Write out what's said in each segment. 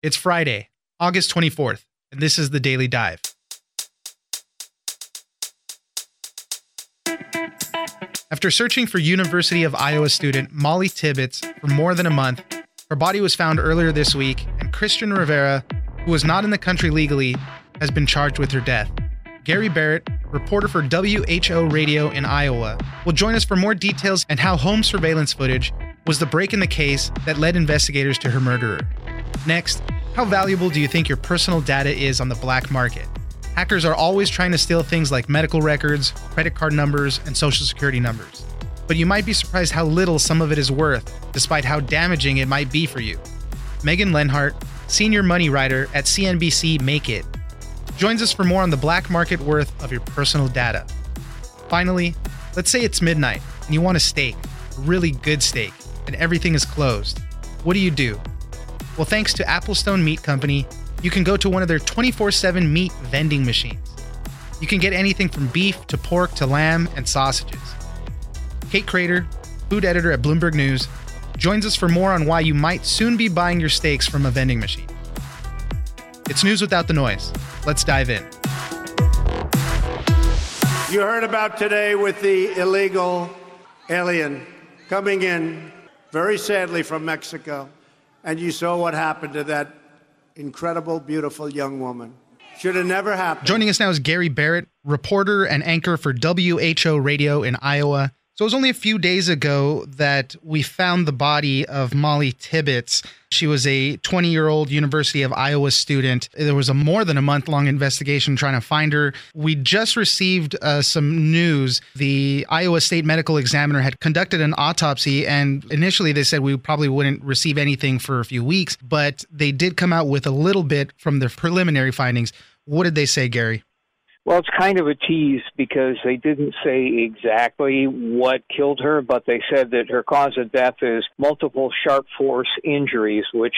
It's Friday, August 24th, and this is the Daily Dive. After searching for University of Iowa student Mollie Tibbetts for more than a month, her body was found earlier this week, and Cristhian Rivera, who was not in the country legally, has been charged with her death. Gary Barrett, reporter for WHO Radio in Iowa, will join us for more details and how home surveillance footage was the break in the case that led investigators to her murderer. Next, how valuable do you think your personal data is on the black market? Hackers are always trying to steal things like medical records, credit card numbers, and social security numbers. But you might be surprised how little some of it is worth, despite how damaging it might be for you. Megan Leonhardt, senior money writer at CNBC Make It, joins us for more on the black market worth of your personal data. Finally, let's say it's midnight and you want a steak, a really good steak, and everything is closed. What do you do? Well, thanks to Applestone Meat Company, you can go to one of their 24 7 meat vending machines. You can get anything from beef to pork to lamb and sausages. Kate Krader, food editor at Bloomberg News, joins us for more on why you might soon be buying your steaks from a vending machine. It's news without the noise. Let's dive in. You heard about today with the illegal alien coming in very sadly from Mexico, and you saw what happened to that incredible, beautiful young woman. Should have never happened. Joining us now is Gary Barrett, reporter and anchor for WHO Radio in Iowa. So it was only a few days ago that we found the body of Mollie Tibbetts. She was a 20 year old University of Iowa student. There was a more than a month long investigation trying to find her. We just received uh, some news. The Iowa State Medical Examiner had conducted an autopsy, and initially they said we probably wouldn't receive anything for a few weeks, but they did come out with a little bit from the preliminary findings. What did they say, Gary? Well, it's kind of a tease because they didn't say exactly what killed her, but they said that her cause of death is multiple sharp force injuries, which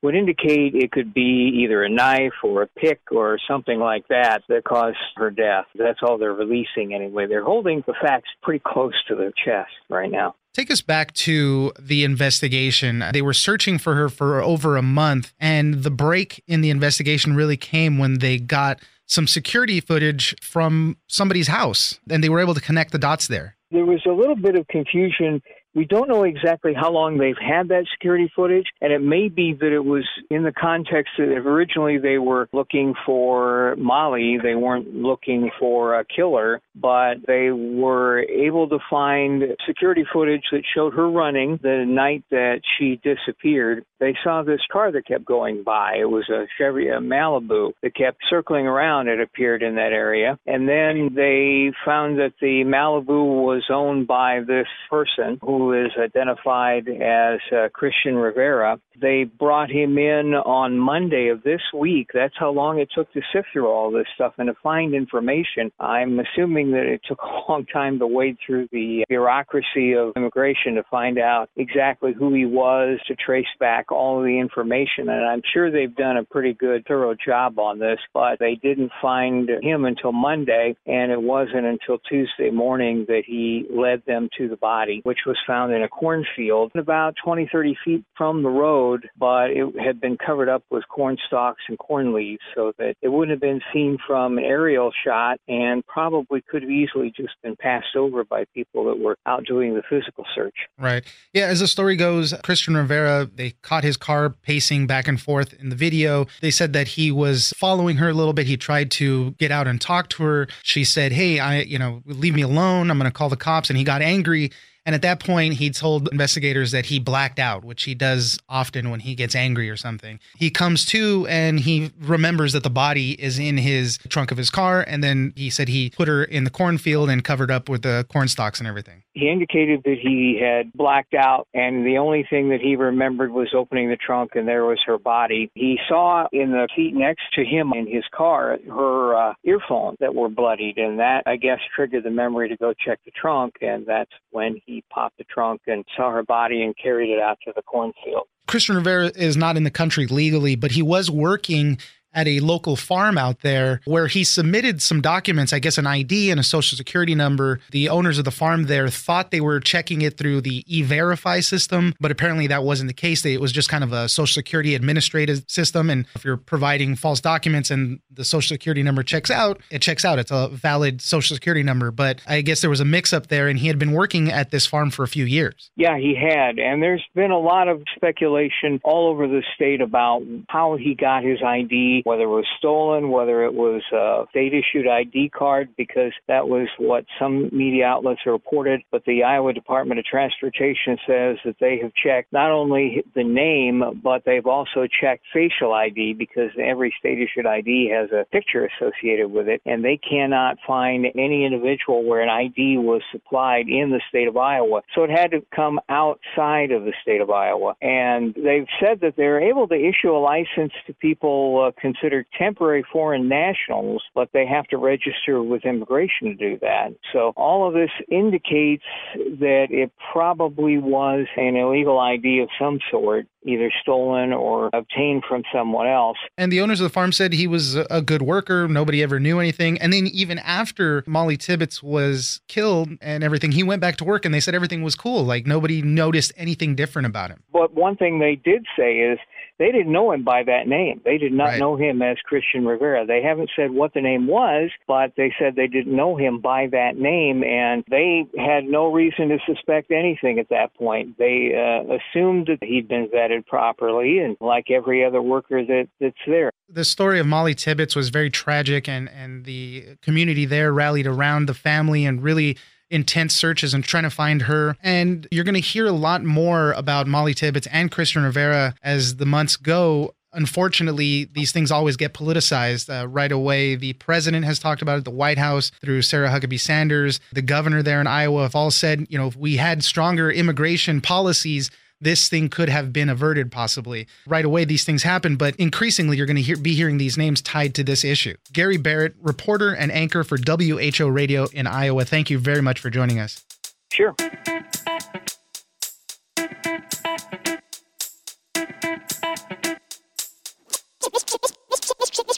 would indicate it could be either a knife or a pick or something like that that caused her death. That's all they're releasing anyway. They're holding the facts pretty close to their chest right now. Take us back to the investigation. They were searching for her for over a month, and the break in the investigation really came when they got some security footage from somebody's house, and they were able to connect the dots there. There was a little bit of confusion we don't know exactly how long they've had that security footage, and it may be that it was in the context that originally they were looking for Mollie. They weren't looking for a killer, but they were able to find security footage that showed her running the night that she disappeared. They saw this car that kept going by. It was a Chevy a Malibu that kept circling around, it appeared, in that area. And then they found that the Malibu was owned by this person who is identified as uh, Cristhian Rivera. They brought him in on Monday of this week. That's how long it took to sift through all this stuff and to find information. I'm assuming that it took a long time to wade through the bureaucracy of immigration to find out exactly who he was, to trace back all the information. And I'm sure they've done a pretty good, thorough job on this, but they didn't find him until Monday, and it wasn't until Tuesday morning that he led them to the body, which was found found in a cornfield about 20, 30 feet from the road, but it had been covered up with corn stalks and corn leaves so that it wouldn't have been seen from an aerial shot and probably could have easily just been passed over by people that were out doing the physical search. Right. Yeah, as the story goes, Cristhian Rivera, they caught his car pacing back and forth in the video. They said that he was following her a little bit. He tried to get out and talk to her. She said, Hey, I, you know, leave me alone. I'm going to call the cops. And he got angry and at that point, he told investigators that he blacked out, which he does often when he gets angry or something. He comes to and he remembers that the body is in his trunk of his car. And then he said he put her in the cornfield and covered up with the corn stalks and everything. He indicated that he had blacked out, and the only thing that he remembered was opening the trunk, and there was her body. He saw in the seat next to him in his car her uh, earphones that were bloodied, and that, I guess, triggered the memory to go check the trunk, and that's when he popped the trunk and saw her body and carried it out to the cornfield. Cristhian Rivera is not in the country legally, but he was working at a local farm out there where he submitted some documents, I guess an ID and a social security number. The owners of the farm there thought they were checking it through the e-verify system, but apparently that wasn't the case. It was just kind of a social security administrative system. And if you're providing false documents and the social security number checks out, it checks out. It's a valid social security number. But I guess there was a mix up there and he had been working at this farm for a few years. Yeah, he had. And there's been a lot of speculation all over the state about how he got his ID, whether it was stolen, whether it was a state issued ID card, because that was what some media outlets reported. But the Iowa Department of Transportation says that they have checked not only the name, but they've also checked facial ID because every state issued ID has a picture associated with it. And they cannot find any individual where an ID was supplied in the state of Iowa. So it had to come outside of the state of Iowa. And they've said that they're able to issue a license to people uh, considered temporary foreign nationals, but they have to register with immigration to do that. So all of this indicates that it probably was an illegal ID of some sort either stolen or obtained from someone else. And the owners of the farm said he was a good worker. Nobody ever knew anything. And then even after Mollie Tibbetts was killed and everything, he went back to work and they said everything was cool. Like nobody noticed anything different about him. But one thing they did say is they didn't know him by that name. They did not right. know him as Cristhian Rivera. They haven't said what the name was, but they said they didn't know him by that name, and they had no reason to suspect anything at that point. They uh, assumed that he'd been vetted properly, and like every other worker that, that's there. The story of Mollie Tibbetts was very tragic, and, and the community there rallied around the family and really intense searches and trying to find her. And you're going to hear a lot more about Mollie Tibbetts and Cristhian Rivera as the months go. Unfortunately, these things always get politicized uh, right away. The president has talked about it, the White House through Sarah Huckabee Sanders, the governor there in Iowa have all said, you know, if we had stronger immigration policies, this thing could have been averted possibly. Right away, these things happen, but increasingly, you're going to hear, be hearing these names tied to this issue. Gary Barrett, reporter and anchor for WHO Radio in Iowa, thank you very much for joining us. Sure.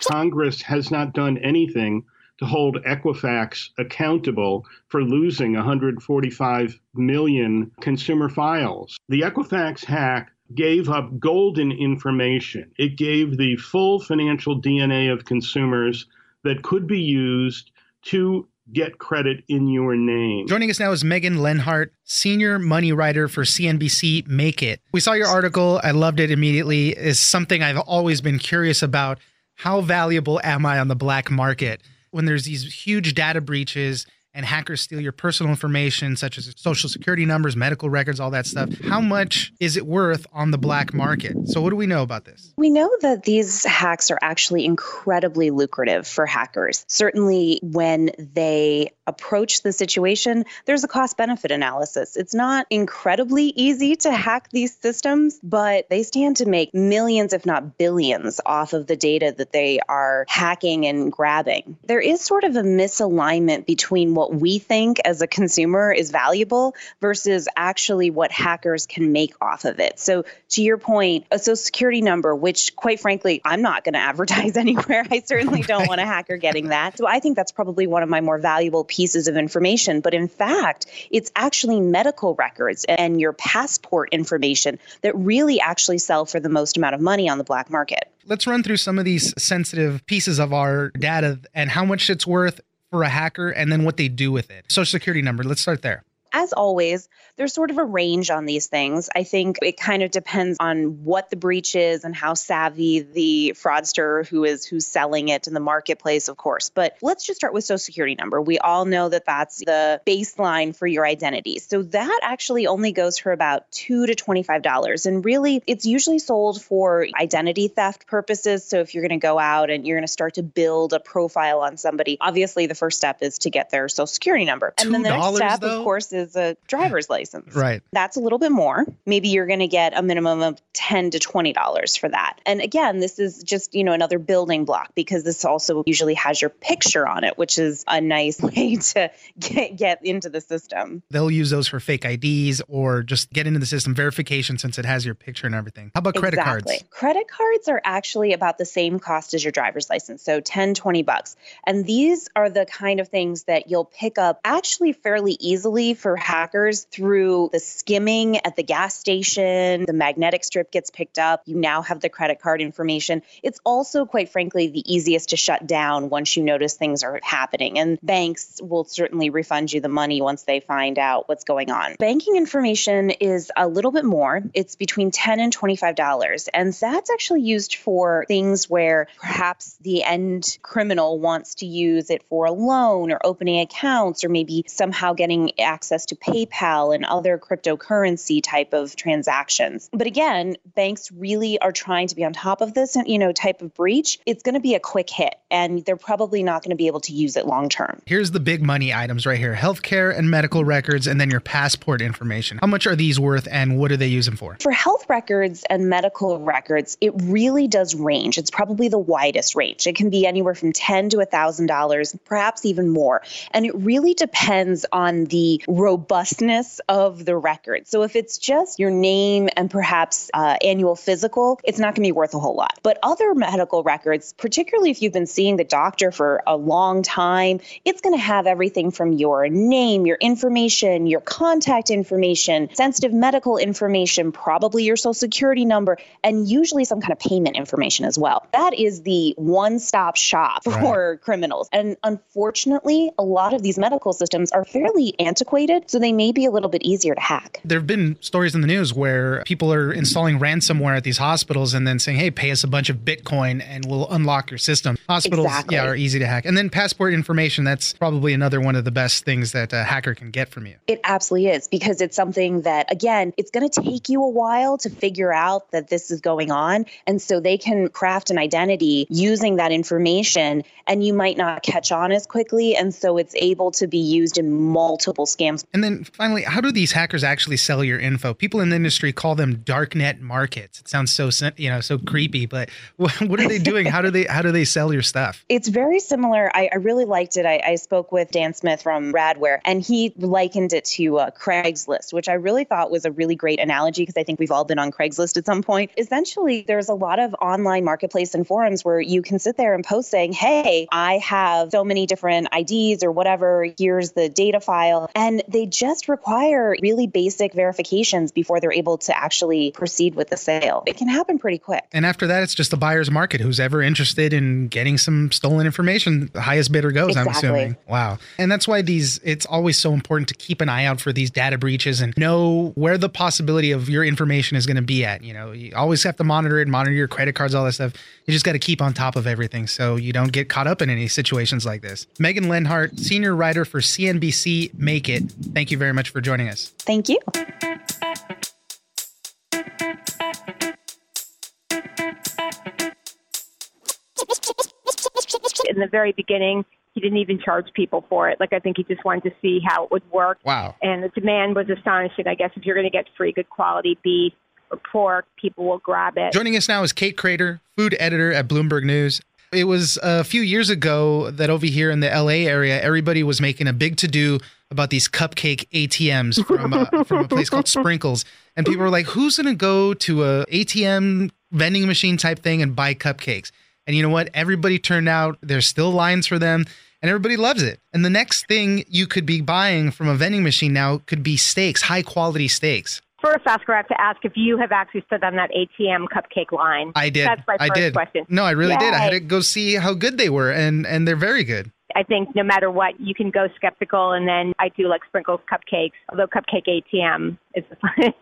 Congress has not done anything to hold Equifax accountable for losing 145 million consumer files. The Equifax hack gave up golden information. It gave the full financial DNA of consumers that could be used to get credit in your name. Joining us now is Megan Leonhardt, senior money writer for CNBC Make It. We saw your article. I loved it immediately. Is something I've always been curious about. How valuable am I on the black market? When there's these huge data breaches and hackers steal your personal information, such as social security numbers, medical records, all that stuff. How much is it worth on the black market? So, what do we know about this? We know that these hacks are actually incredibly lucrative for hackers. Certainly, when they approach the situation, there's a cost benefit analysis. It's not incredibly easy to hack these systems, but they stand to make millions, if not billions, off of the data that they are hacking and grabbing. There is sort of a misalignment between what we think as a consumer is valuable versus actually what hackers can make off of it. So, to your point, a social security number, which quite frankly, I'm not going to advertise anywhere. I certainly don't want a hacker getting that. So, I think that's probably one of my more valuable pieces of information. But in fact, it's actually medical records and your passport information that really actually sell for the most amount of money on the black market. Let's run through some of these sensitive pieces of our data and how much it's worth for a hacker and then what they do with it. Social security number, let's start there as always, there's sort of a range on these things. I think it kind of depends on what the breach is and how savvy the fraudster who is who's selling it in the marketplace, of course. But let's just start with social security number. We all know that that's the baseline for your identity. So that actually only goes for about 2 to $25 and really it's usually sold for identity theft purposes. So if you're going to go out and you're going to start to build a profile on somebody, obviously the first step is to get their social security number. And then the next step though? of course is a driver's license. Right. That's a little bit more. Maybe you're going to get a minimum of 10 to $20 for that. And again, this is just, you know, another building block because this also usually has your picture on it, which is a nice way to get, get into the system. They'll use those for fake IDs or just get into the system verification since it has your picture and everything. How about credit exactly. cards? Credit cards are actually about the same cost as your driver's license, so 10, 20 bucks. And these are the kind of things that you'll pick up actually fairly easily for hackers through the skimming at the gas station, the magnetic strip gets picked up, you now have the credit card information. It's also quite frankly the easiest to shut down once you notice things are happening. And banks will certainly refund you the money once they find out what's going on. Banking information is a little bit more. It's between 10 and $25. And that's actually used for things where perhaps the end criminal wants to use it for a loan or opening accounts or maybe somehow getting access to PayPal and other cryptocurrency type of transactions. But again, banks really are trying to be on top of this, you know, type of breach. It's going to be a quick hit and they're probably not going to be able to use it long term. Here's the big money items right here healthcare and medical records, and then your passport information. How much are these worth and what do they use them for? For health records and medical records, it really does range. It's probably the widest range. It can be anywhere from ten to thousand dollars, perhaps even more. And it really depends on the robustness of the record. So if it's just your name and perhaps uh, annual physical, it's not going to be worth a whole lot. But other medical records, particularly if you've been seeing the doctor for a long time, it's going to have everything from your name, your information, your contact information, sensitive medical information, probably your social security number, and usually some kind of payment information as well. That is the one stop shop for right. criminals. And unfortunately, a lot of these medical systems are fairly antiquated, so they may be a little bit easier to hack. There have been stories in the news where people are installing ransomware at these hospitals and then saying, hey, pay us a bunch of Bitcoin and we'll unlock your system. Hospitals, exactly. yeah, are easy to hack. And then passport information, that's probably another one of the best things that a hacker can get from you. It absolutely is because it's something that, again, it's going to take you a while to figure out that this is going on. And so they can craft an identity using that information, and you might not catch on as quickly. And so it's able to be used in multiple scams. And then finally, how do these hackers actually sell your info? People in the industry call them darknet markets. It sounds so you know so creepy, but what are they doing? how do they how do they sell your stuff? It's very similar. I, I really liked it. I, I, spoke with Dan Smith from Radware, and he likened it to uh, Craigslist, which I really thought was a really great analogy because I think we've all been on Craigslist at some point. Essentially, there's a lot of online marketplace and forums where you can sit there and post saying, "Hey, I have so many different IDs or whatever. Here's the data file," and they just require really basic verifications before they're able to actually proceed with the sale. It can happen pretty quick. And after that, it's just the buyer's market. Who's ever interested in getting some stolen information, the highest bidder goes. Exactly. I'm assuming. Wow. And that's why these. It's always so important to keep an eye out for these data breaches and know where the possibility of your information is going to be at. You know, you always have to monitor it, monitor your credit cards, all that stuff. You just got to keep on top of everything so you don't get caught up in any situations like this. Megan Leonhardt, senior writer for CNBC Make It. Thank you very much for joining us. Thank you. In the very beginning, he didn't even charge people for it. Like I think he just wanted to see how it would work. Wow. And the demand was astonishing. I guess if you're going to get free, good quality beef or pork, people will grab it. Joining us now is Kate Krader, food editor at Bloomberg News. It was a few years ago that over here in the LA area, everybody was making a big to do about these cupcake ATMs from a, from a place called Sprinkles, and people were like, "Who's to go to a ATM vending machine type thing and buy cupcakes?" And you know what? Everybody turned out. There's still lines for them, and everybody loves it. And the next thing you could be buying from a vending machine now could be steaks, high quality steaks. First, Oscar, I have to ask if you have actually stood on that ATM cupcake line. I did. That's my I first did. question. No, I really Yay. did. I had to go see how good they were, and and they're very good. I think no matter what, you can go skeptical, and then I do like sprinkles cupcakes. Although Cupcake ATM is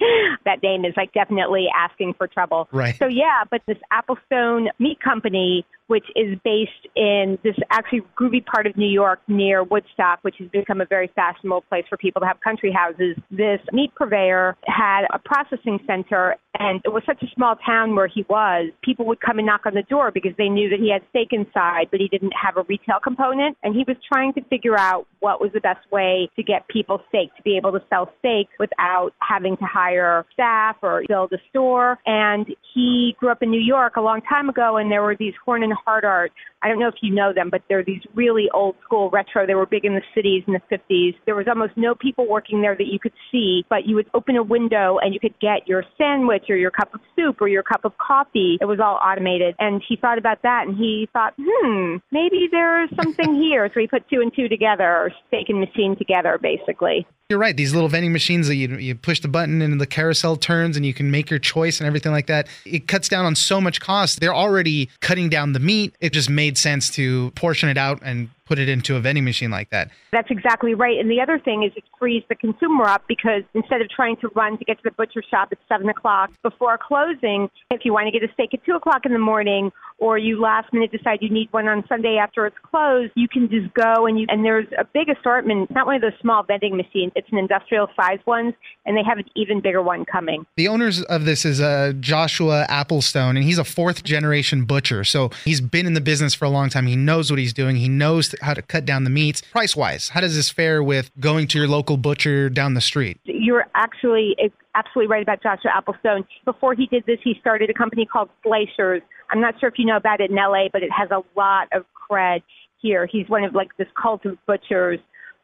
that name is like definitely asking for trouble. Right. So yeah, but this Applestone Meat Company which is based in this actually groovy part of New York near Woodstock, which has become a very fashionable place for people to have country houses. This meat purveyor had a processing center, and it was such a small town where he was. People would come and knock on the door because they knew that he had steak inside, but he didn't have a retail component. And he was trying to figure out what was the best way to get people steak, to be able to sell steak without having to hire staff or build a store. And he grew up in New York a long time ago, and there were these Horn and Hardart. I don't know if you know them, but they're these really old school retro. They were big in the cities in the 50s. There was almost no people working there that you could see, but you would open a window and you could get your sandwich or your cup of soup or your cup of coffee. It was all automated. And he thought about that and he thought, hmm, maybe there's something here. So he put two and two together, or steak and machine together, basically. You're right. These little vending machines that you you push the button and the carousel turns and you can make your choice and everything like that. It cuts down on so much cost. They're already cutting down the meat. It just made sense to portion it out and put it into a vending machine like that. That's exactly right. And the other thing is it frees the consumer up because instead of trying to run to get to the butcher shop at seven o'clock before closing, if you want to get a steak at two o'clock in the morning or you last minute decide you need one on Sunday after it's closed, you can just go and you and there's a big assortment. It's not one of those small vending machines. It's an industrial size ones and they have an even bigger one coming. The owners of this is uh, Joshua Applestone, and he's a fourth generation butcher. So he's been in the business for a long time. He knows what he's doing. He knows how to cut down the meats. Price wise, how does this fare with going to your local butcher down the street? You're actually eh, absolutely right about Joshua Applestone. Before he did this, he started a company called Fleisher's. I'm not sure if you know about it in LA, but it has a lot of cred here. He's one of like this cult of butchers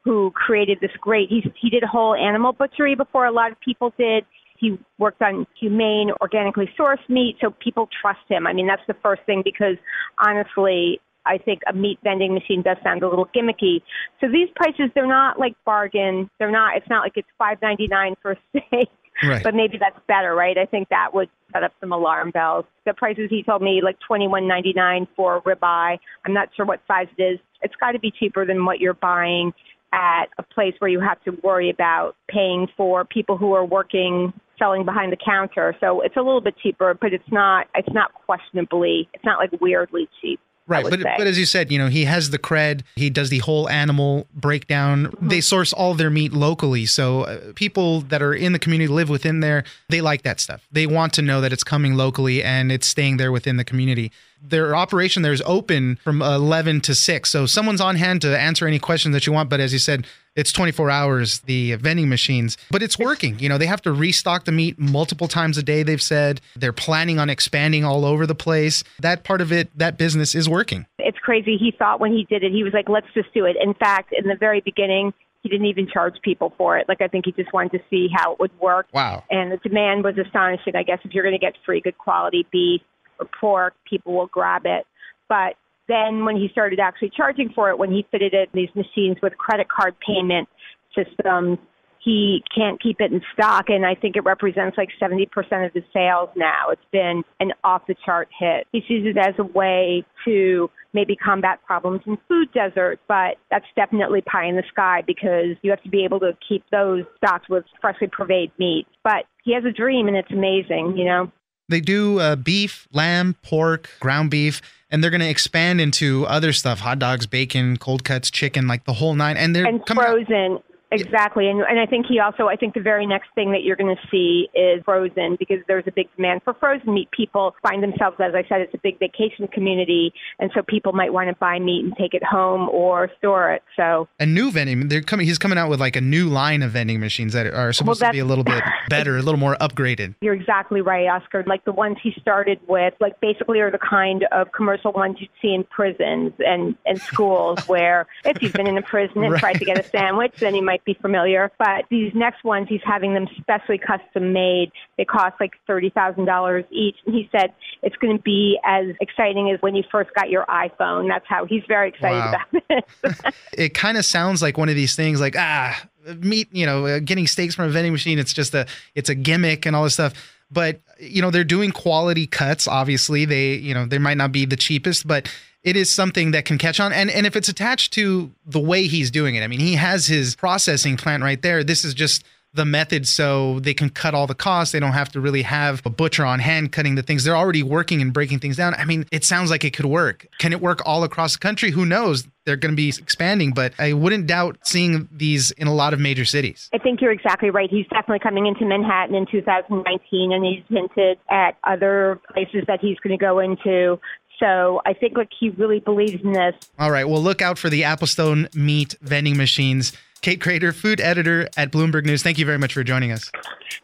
who created this great. He's, he did whole animal butchery before a lot of people did. He worked on humane, organically sourced meat, so people trust him. I mean, that's the first thing because honestly, I think a meat vending machine does sound a little gimmicky. So these prices, they're not like bargain. They're not. It's not like it's five ninety nine for a steak. Right. But maybe that's better, right? I think that would set up some alarm bells. The prices he told me, like twenty one ninety nine for ribeye. I'm not sure what size it is. It's got to be cheaper than what you're buying at a place where you have to worry about paying for people who are working selling behind the counter. So it's a little bit cheaper, but it's not it's not questionably it's not like weirdly cheap. Right, but say. but as you said, you know, he has the cred. He does the whole animal breakdown. Mm-hmm. They source all their meat locally, so uh, people that are in the community live within there. They like that stuff. They want to know that it's coming locally and it's staying there within the community. Their operation there is open from 11 to 6. So someone's on hand to answer any questions that you want, but as you said, it's 24 hours the vending machines but it's working you know they have to restock the meat multiple times a day they've said they're planning on expanding all over the place that part of it that business is working it's crazy he thought when he did it he was like let's just do it in fact in the very beginning he didn't even charge people for it. Like I think he just wanted to see how it would work. Wow. And the demand was astonishing. I guess if you're going to get free good quality beef pork, people will grab it. But then when he started actually charging for it, when he fitted it in these machines with credit card payment systems, he can't keep it in stock and I think it represents like 70% of the sales now. It's been an off the chart hit. He sees it as a way to maybe combat problems in food deserts, but that's definitely pie in the sky because you have to be able to keep those stocked with freshly purveyed meat. But he has a dream and it's amazing, you know. They do uh, beef, lamb, pork, ground beef and they're going to expand into other stuff hot dogs bacon cold cuts chicken like the whole nine and they're and frozen out- Exactly. And, and I think he also, I think the very next thing that you're going to see is frozen because there's a big demand for frozen meat. People find themselves, as I said, it's a big vacation community. And so people might want to buy meat and take it home or store it. So a new vending, they're coming, he's coming out with like a new line of vending machines that are supposed well, to be a little bit better, a little more upgraded. You're exactly right, Oscar. Like the ones he started with, like basically are the kind of commercial ones you'd see in prisons and, and schools where if you've been in a prison and right. tried to get a sandwich, then you might might be familiar, but these next ones, he's having them specially custom made. They cost like $30,000 each. And he said it's going to be as exciting as when you first got your iPhone. That's how he's very excited wow. about it. it kind of sounds like one of these things like, ah, meat, you know, uh, getting steaks from a vending machine. It's just a, it's a gimmick and all this stuff but you know they're doing quality cuts obviously they you know they might not be the cheapest but it is something that can catch on. And and if it's attached to the way he's doing it, I mean, he has his processing plant right there. This is just the method so they can cut all the costs. They don't have to really have a butcher on hand cutting the things. They're already working and breaking things down. I mean, it sounds like it could work. Can it work all across the country? Who knows? They're going to be expanding, but I wouldn't doubt seeing these in a lot of major cities. I think you're exactly right. He's definitely coming into Manhattan in 2019, and he's hinted at other places that he's going to go into. So I think like he really believes in this. All right. Well, look out for the Applestone meat vending machines. Kate Krader, food editor at Bloomberg News. Thank you very much for joining us.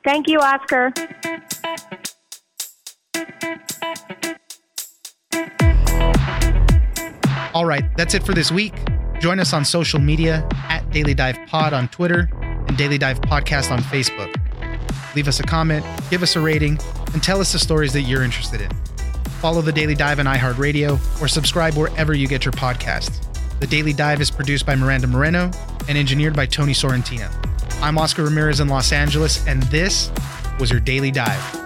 Thank you, Oscar. All right, that's it for this week. Join us on social media at Daily Dive Pod on Twitter and Daily Dive Podcast on Facebook. Leave us a comment, give us a rating, and tell us the stories that you're interested in. Follow the Daily Dive on iHeartRadio or subscribe wherever you get your podcasts. The Daily Dive is produced by Miranda Moreno and engineered by Tony Sorrentino. I'm Oscar Ramirez in Los Angeles, and this was your Daily Dive.